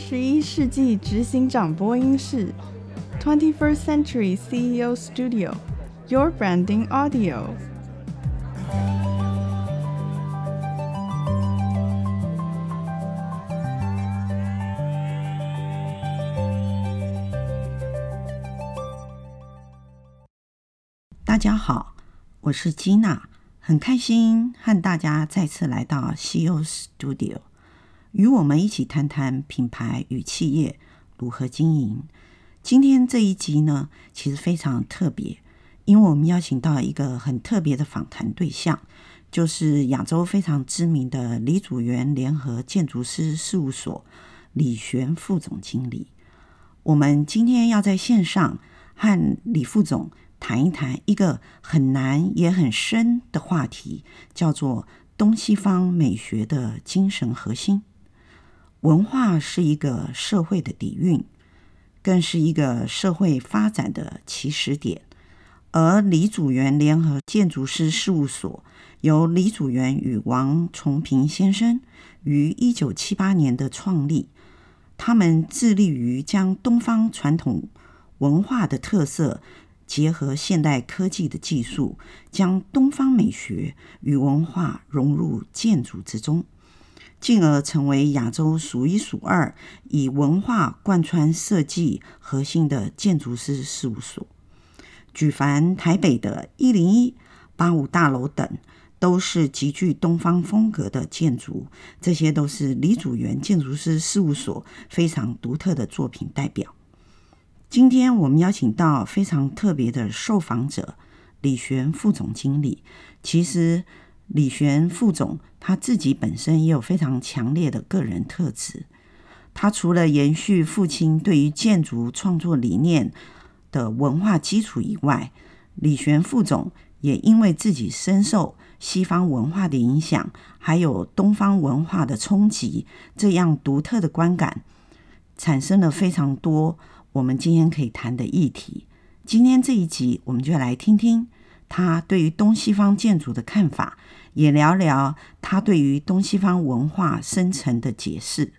十一世纪执行长播音室，Twenty First Century CEO Studio，Your Branding Audio。大家好，我是吉娜，很开心和大家再次来到 CEO Studio。与我们一起谈谈品牌与企业如何经营。今天这一集呢，其实非常特别，因为我们邀请到一个很特别的访谈对象，就是亚洲非常知名的李祖源联合建筑师事务所李璇副总经理。我们今天要在线上和李副总谈一谈一个很难也很深的话题，叫做东西方美学的精神核心。文化是一个社会的底蕴，更是一个社会发展的起始点。而李祖原联合建筑师事务所由李祖原与王崇平先生于一九七八年的创立，他们致力于将东方传统文化的特色结合现代科技的技术，将东方美学与文化融入建筑之中。进而成为亚洲数一数二以文化贯穿设计核心的建筑师事务所。举凡台北的一零一、八五大楼等，都是极具东方风格的建筑。这些都是李祖原建筑师事务所非常独特的作品代表。今天我们邀请到非常特别的受访者李璇副总经理。其实。李璇副总他自己本身也有非常强烈的个人特质。他除了延续父亲对于建筑创作理念的文化基础以外，李璇副总也因为自己深受西方文化的影响，还有东方文化的冲击，这样独特的观感，产生了非常多我们今天可以谈的议题。今天这一集，我们就来听听他对于东西方建筑的看法。也聊聊他对于东西方文化深层的解释。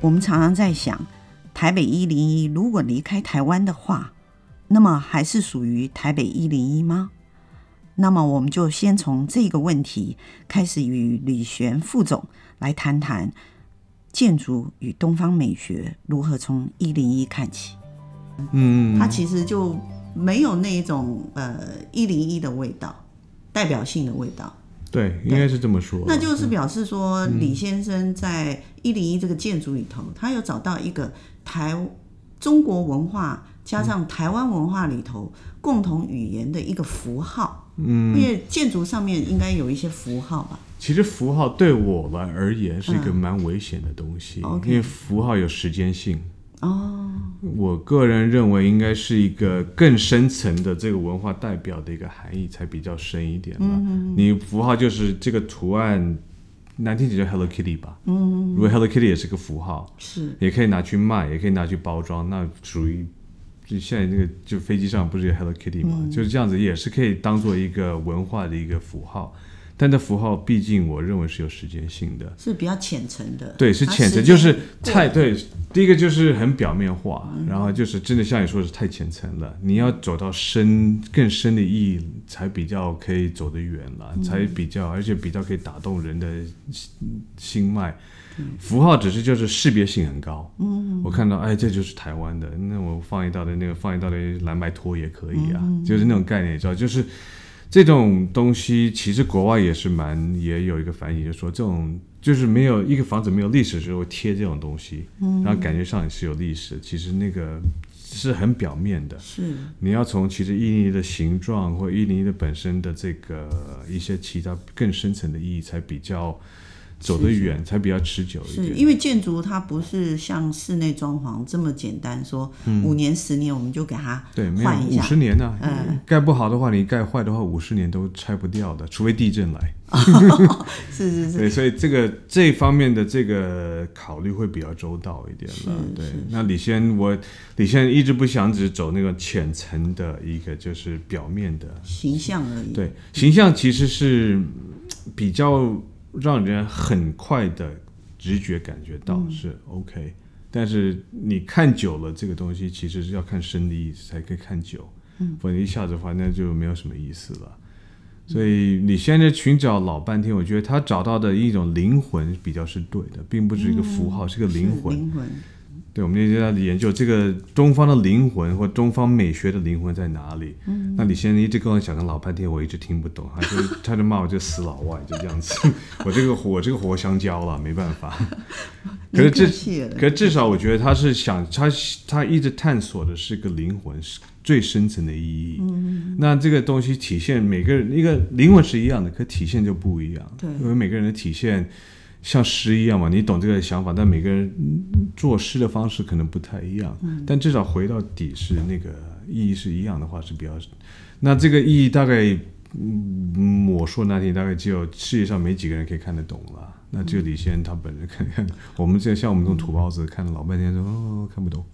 我们常常在想，台北一零一如果离开台湾的话，那么还是属于台北一零一吗？那么，我们就先从这个问题开始，与李璇副总来谈谈建筑与东方美学如何从一零一看起。嗯，它其实就没有那一种呃一零一的味道，代表性的味道。对，对应该是这么说。那就是表示说，李先生在一零一这个建筑里头，他有找到一个台中国文化加上台湾文化里头共同语言的一个符号。嗯，因为建筑上面应该有一些符号吧。其实符号对我们而言是一个蛮危险的东西，嗯 okay、因为符号有时间性。哦，我个人认为应该是一个更深层的这个文化代表的一个含义才比较深一点吧。嗯，你符号就是这个图案，难听点叫 Hello Kitty 吧。嗯，如果 Hello Kitty 也是个符号，是也可以拿去卖，也可以拿去包装，那属于。就现在那个，就飞机上不是有 Hello Kitty 吗？嗯、就是这样子，也是可以当做一个文化的一个符号。但这符号毕竟我认为是有时间性的，是比较浅层的。对，是浅层，就是太对。第一个就是很表面化，嗯、然后就是真的像你说的是太浅层了。你要走到深更深的意义，才比较可以走得远了，嗯、才比较而且比较可以打动人的心脉。符号只是就是识别性很高，嗯，我看到哎，这就是台湾的，那我放一道的那个放一道的蓝白拖也可以啊，嗯、就是那种概念，你知道，就是这种东西其实国外也是蛮也有一个反应，就是说这种就是没有一个房子没有历史的时候会贴这种东西，嗯，然后感觉上也是有历史，其实那个是很表面的。是，你要从其实一零一的形状或一零一的本身的这个一些其他更深层的意义才比较。走得远才比较持久一点，是因为建筑它不是像室内装潢这么简单，说五年十年我们就给它换一下，五十年呢？嗯，盖不好的话，你盖坏的话，五十年都拆不掉的，除非地震来。是是是，对，所以这个这方面的这个考虑会比较周到一点了。对，那李先我李先一直不想只走那个浅层的一个就是表面的形象而已。对，形象其实是比较。让人很快的直觉感觉到是 OK，嗯，但是你看久了这个东西，其实是要看深的意思才可以看久，嗯，否则一下子的话那就没有什么意思了。所以你现在寻找老半天，我觉得他找到的一种灵魂比较是对的，并不是一个符号，嗯，是个灵魂。灵魂。对，我们一直在研究这个东方的灵魂或东方美学的灵魂在哪里。嗯，那李先生一直跟我讲了老半天，我一直听不懂，他就 他就骂我这死老外，就这样子。我这个我这个活香蕉了，没办法。可是至可是至少我觉得他是想他他一直探索的是个灵魂，是最深层的意义。嗯，那这个东西体现每个人一个灵魂是一样的，可体现就不一样。对，因为每个人的体现。像诗一样嘛，你懂这个想法，但每个人做诗的方式可能不太一样。嗯、但至少回到底是那个意义是一样的话是比较。那这个意义大概，嗯，我说那天大概只有世界上没几个人可以看得懂了。那只有李先他本人看看，我们这像我们这种土包子看了老半天说哦看不懂。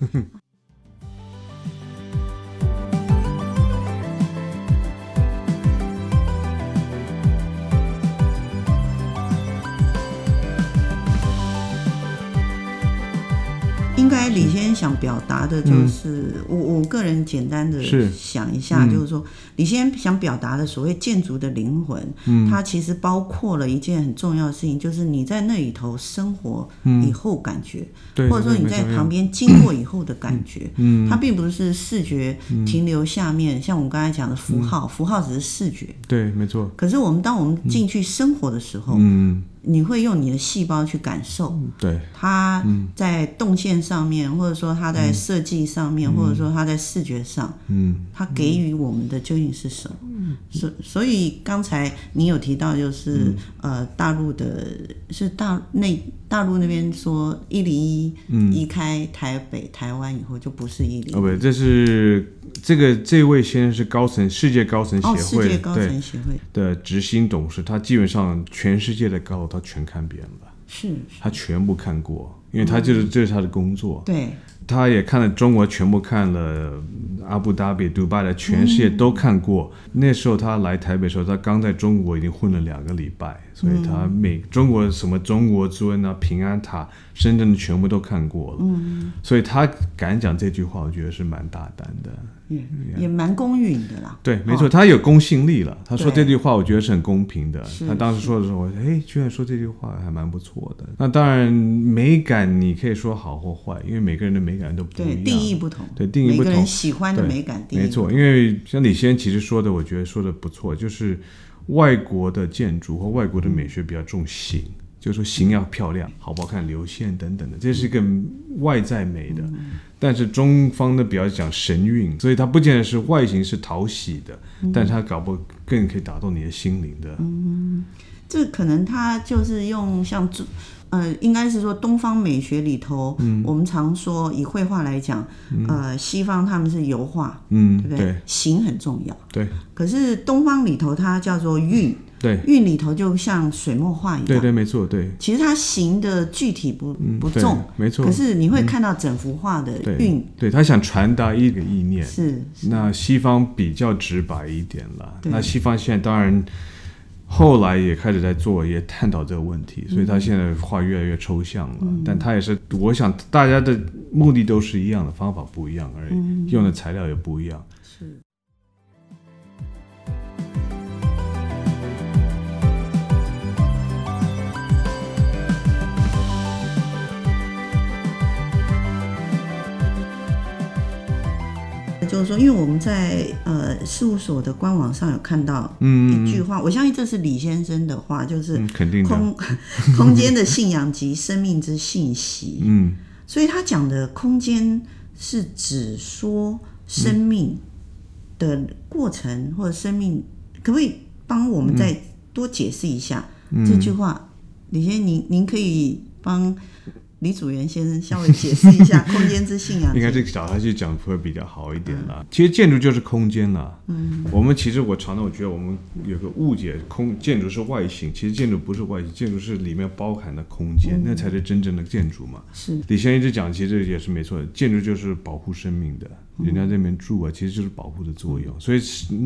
想表达的就是，嗯、我我个人简单的想一下，是就是说，李先想表达的所谓建筑的灵魂，嗯，它其实包括了一件很重要的事情，就是你在那里头生活以后感觉，嗯、或者说你在旁边经过以后的感觉，嗯，它并不是视觉停留下面，嗯、像我们刚才讲的符号，嗯、符号只是视觉，对，没错。可是我们当我们进去生活的时候，嗯。你会用你的细胞去感受，对，它在动线上面，或者说它在设计上面，或者说它在视觉上，嗯，它给予我们的究竟是什么？嗯，所所以刚才你有提到，就是呃，大陆的是大内大陆那边说一零一移开台北台湾以后就不是一零一，哦不，这是。这个这位先生是高层世界高层协会、哦、世界高层协会。的执行董事，他基本上全世界的高楼他全看遍了，是，是。他全部看过，因为他就是、嗯、这是他的工作，对，他也看了中国全部看了，阿布达比、迪拜的全世界都看过。嗯、那时候他来台北的时候，他刚在中国已经混了两个礼拜，所以他每中国什么中国尊啊、平安塔、深圳的全部都看过了，嗯，所以他敢讲这句话，我觉得是蛮大胆的。也也蛮公允的啦。对，没错，他有公信力了。他说这句话，我觉得是很公平的。他当时说的时候，哎，居然说这句话还蛮不错的。那当然，美感你可以说好或坏，因为每个人的美感都不一样，定义不同。对，定义不同。每个人喜欢的美感定义。没错，因为像李先其实说的，我觉得说的不错，就是外国的建筑和外国的美学比较重形。就是说形要漂亮，好不好看，流线等等的，这是一个外在美的。嗯、但是中方的比较讲神韵，所以它不见得是外形是讨喜的，嗯、但是它搞不更可以打动你的心灵的。嗯，这可能它就是用像呃，应该是说东方美学里头，嗯、我们常说以绘画来讲，嗯、呃，西方他们是油画，嗯，对不对？对，形很重要，对。可是东方里头它叫做韵。对，韵里头就像水墨画一样。对对，没错，对。其实它形的具体不不重，没错。可是你会看到整幅画的韵。对，他想传达一个意念。是。那西方比较直白一点了。那西方现在当然后来也开始在做，也探讨这个问题，所以他现在画越来越抽象了。但他也是，我想大家的目的都是一样的，方法不一样而已，用的材料也不一样。就就是说，因为我们在呃事务所的官网上有看到一句话，嗯、我相信这是李先生的话，就是肯定空 空间的信仰及生命之信息。嗯，所以他讲的空间是指说生命的过程或者生命，可不可以帮我们再多解释一下、嗯、这句话？李先生，您您可以帮。李祖原先生稍微解释一下 空间之信仰。应该这个小孩去讲会比较好一点啦。嗯、其实建筑就是空间啦。嗯，我们其实我常常我觉得我们有个误解，空建筑是外形，其实建筑不是外形，建筑是里面包含的空间，嗯、那才是真正的建筑嘛。是。李先生一直讲，其实也是没错的，建筑就是保护生命的，人家在这边住啊，其实就是保护的作用，所以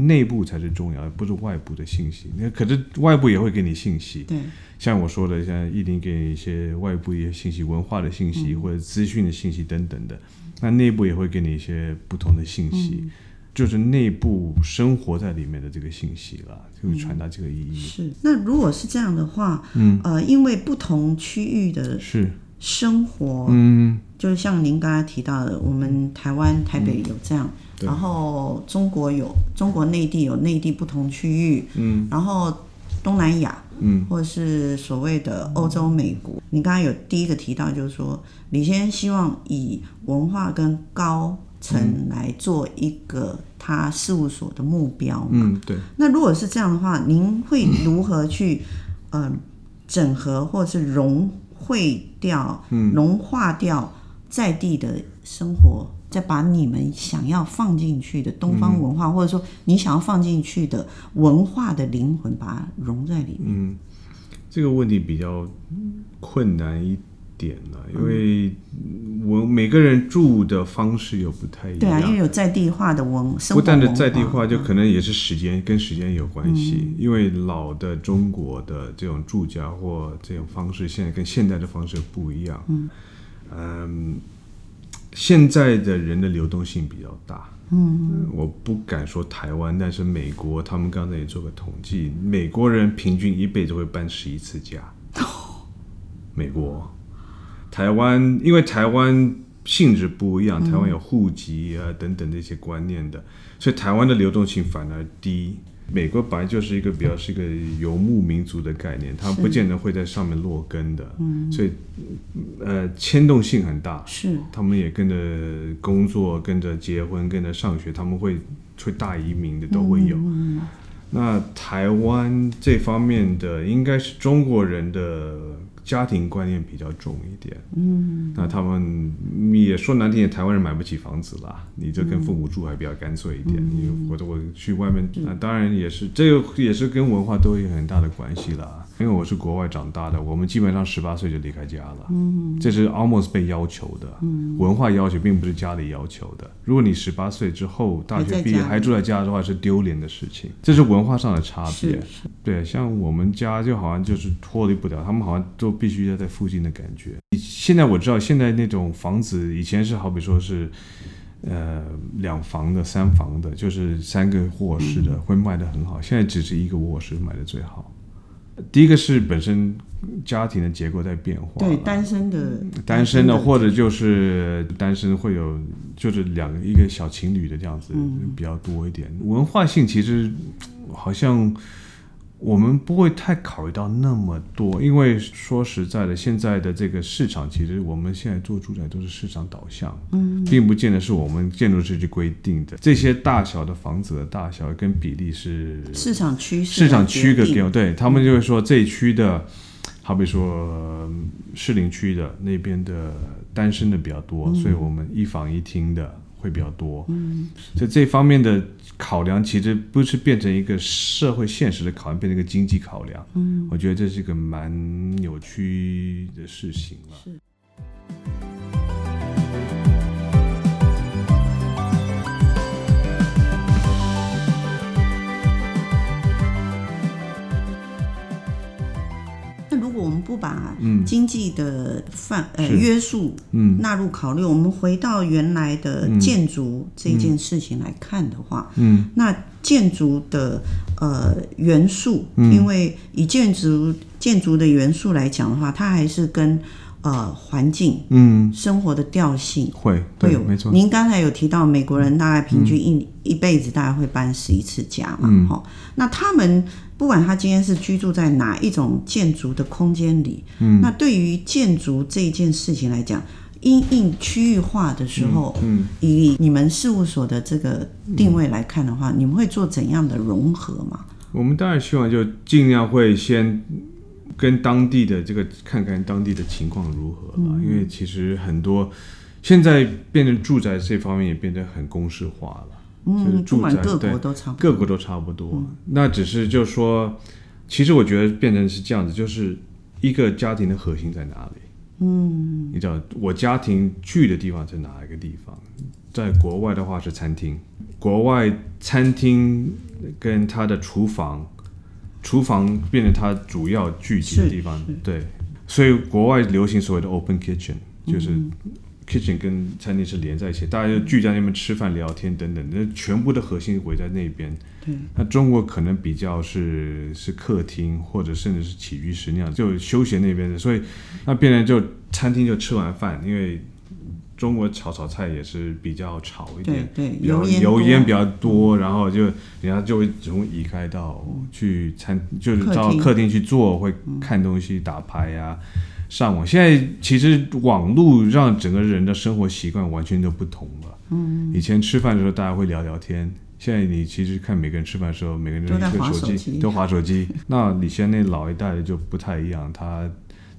内部才是重要而，不是外部的信息。那可是外部也会给你信息。对。像我说的，像一定给你一些外部一些信息、文化的信息或者资讯的信息等等的，那内部也会给你一些不同的信息，就是内部生活在里面的这个信息了，就会传达这个意义。是。那如果是这样的话，嗯，呃，因为不同区域的是。生活，嗯，就是像您刚才提到的，我们台湾台北有这样，然后中国有中国内地有内地不同区域，嗯，然后东南亚。嗯，或者是所谓的欧洲、美国，你刚刚有第一个提到，就是说李先生希望以文化跟高层来做一个他事务所的目标嘛？嗯，对。那如果是这样的话，您会如何去嗯、呃、整合或者是融汇掉、融化掉在地的生活？再把你们想要放进去的东方文化，嗯、或者说你想要放进去的文化的灵魂，把它融在里面。嗯，这个问题比较困难一点了，因为我每个人住的方式又不太一样。对啊，因为有在地化的文，不但的在地化，就可能也是时间、嗯、跟时间有关系。嗯、因为老的中国的这种住家或这种方式，现在跟现代的方式不一样。嗯。嗯现在的人的流动性比较大，嗯，我不敢说台湾，但是美国他们刚才也做个统计，美国人平均一辈子会搬十一次家。美国、台湾，因为台湾性质不一样，台湾有户籍啊等等这些观念的，所以台湾的流动性反而低。美国本来就是一个比较是一个游牧民族的概念，他们不见得会在上面落根的，嗯，所以呃牵动性很大，是，他们也跟着工作，跟着结婚，跟着上学，他们会会大移民的都会有。嗯，那台湾这方面的应该是中国人的。家庭观念比较重一点，嗯，那他们也说难听点，台湾人买不起房子啦，你就跟父母住还比较干脆一点。你或者我去外面，那当然也是这个也是跟文化都有很大的关系啦。因为我是国外长大的，我们基本上十八岁就离开家了，嗯，这是 almost 被要求的，嗯，文化要求并不是家里要求的。如果你十八岁之后大学毕业还住在家的话，是丢脸的事情，这是文化上的差别。对，像我们家就好像就是脱离不了，他们好像都必须要在附近的感觉。现在我知道，现在那种房子以前是好比说是，呃，两房的、三房的，就是三个卧室的，会卖的很好。现在只是一个卧室卖的最好。第一个是本身家庭的结构在变化，对单身的单身的，或者就是单身会有就是两个一个小情侣的这样子比较多一点。文化性其实好像。我们不会太考虑到那么多，因为说实在的，现在的这个市场，其实我们现在做住宅都是市场导向，嗯，并不见得是我们建筑师去规定的。这些大小的房子的大小跟比例是市场趋势，市场区隔给我，对他们就会说这一区的，好比说士林区的那边的单身的比较多，嗯，所以我们一房一厅的。会比较多，嗯，所以这方面的考量其实不是变成一个社会现实的考量，变成一个经济考量，嗯，我觉得这是一个蛮扭曲的事情了。是。不把经济的范、嗯、呃约束纳入考虑，嗯、我们回到原来的建筑这件事情来看的话，嗯，那建筑的呃元素，嗯、因为以建筑建筑的元素来讲的话，它还是跟呃环境，嗯，生活的调性会会有没错。您刚才有提到美国人大概平均一、嗯、一辈子大概会搬十一次家嘛，哈、嗯，那他们不管他今天是居住在哪一种建筑的空间里，嗯，那对于建筑这件事情来讲。因应区域化的时候，嗯，嗯，以你们事务所的这个定位来看的话，嗯，你们会做怎样的融合吗？我们当然希望就尽量会先跟当地的这个看看当地的情况如何了，嗯，因为其实很多现在变成住宅这方面也变得很公式化了，嗯，就是住宅各国都差不多，各国都差不多，嗯。那只是就说，其实我觉得变成是这样子，就是一个家庭的核心在哪里？嗯，你知道我家庭聚的地方在哪一个地方？在国外的话是餐厅，国外餐厅跟他的厨房，厨房变成它主要聚集的地方，对，所以国外流行所谓的 open kitchen，就是。嗯 kitchen 跟餐厅是连在一起，大家就聚在那边吃饭、聊天等等，那全部的核心围在那边。对，那中国可能比较是是客厅或者甚至是起居室那样，就休闲那边的，所以那变成就餐厅就吃完饭，因为中国炒炒菜也是比较炒一点，对，对油烟油烟比较多，然后就人家就会容易移开到去餐，就是到客厅去坐，会看东西、打牌呀、啊。上网，现在其实网络让整个人的生活习惯完全都不同了。嗯，以前吃饭的时候大家会聊聊天，现在你其实看每个人吃饭的时候，每个人都一个手机，都划手机。那你现在那老一代的就不太一样，他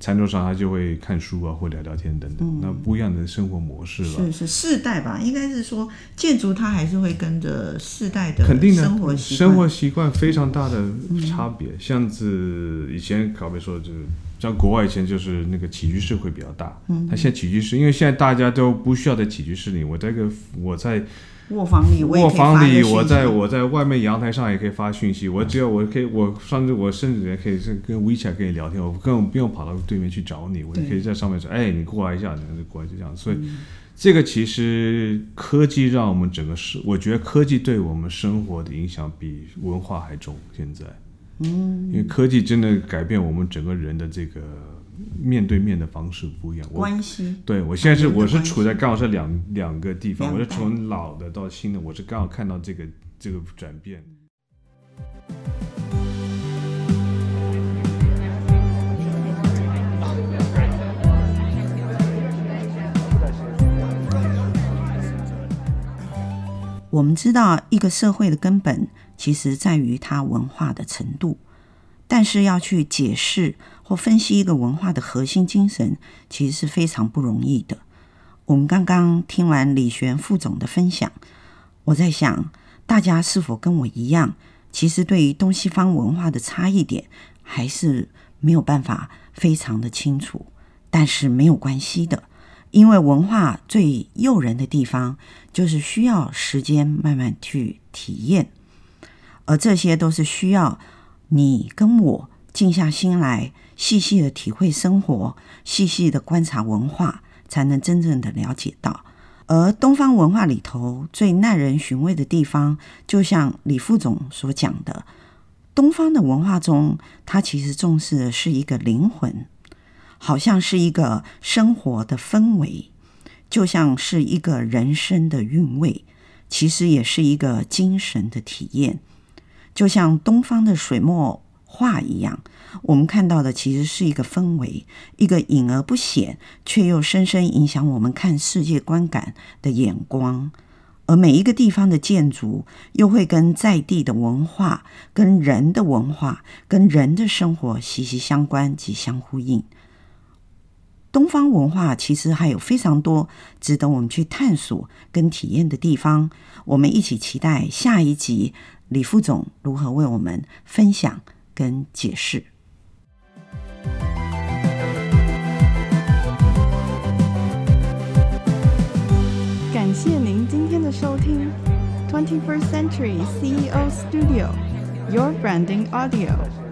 餐桌上他就会看书啊，或聊聊天等等，嗯，那不一样的生活模式了。是是世代吧，应该是说建筑它还是会跟着世代的肯定的生活习惯，生活习惯非常大的差别。嗯，像是以前考贝说就是。像国外以前就是那个起居室会比较大，嗯，他现在起居室，因为现在大家都不需要在起居室里，我在个我在卧房里，卧房里，我在我在外面阳台上也可以发讯息，我只要我可以，我甚至我甚至也可以是跟 WeChat 跟你聊天，我根本不用跑到对面去找你，我就可以在上面说，哎，你过来一下，你过来就这样，所以、嗯、这个其实科技让我们整个生，我觉得科技对我们生活的影响比文化还重，现在。嗯，因为科技真的改变我们整个人的这个面对面的方式不一样。关系，对，我现在是我是处在刚好是两两个地方，我是从老的到新的，我是刚好看到这个这个转变。我们知道一个社会的根本。其实在于它文化的程度，但是要去解释或分析一个文化的核心精神，其实是非常不容易的。我们刚刚听完李璇副总的分享，我在想，大家是否跟我一样，其实对于东西方文化的差异点，还是没有办法非常的清楚。但是没有关系的，因为文化最诱人的地方，就是需要时间慢慢去体验。而这些都是需要你跟我静下心来，细细的体会生活，细细的观察文化，才能真正的了解到。而东方文化里头最耐人寻味的地方，就像李副总所讲的，东方的文化中，它其实重视的是一个灵魂，好像是一个生活的氛围，就像是一个人生的韵味，其实也是一个精神的体验。就像东方的水墨画一样，我们看到的其实是一个氛围，一个隐而不显，却又深深影响我们看世界观感的眼光。而每一个地方的建筑，又会跟在地的文化、跟人的文化、跟人的生活息息相关及相呼应。东方文化其实还有非常多值得我们去探索跟体验的地方。我们一起期待下一集。李副总如何为我们分享跟解释？感谢您今天的收听，Twenty First Century CEO Studio，Your Branding Audio。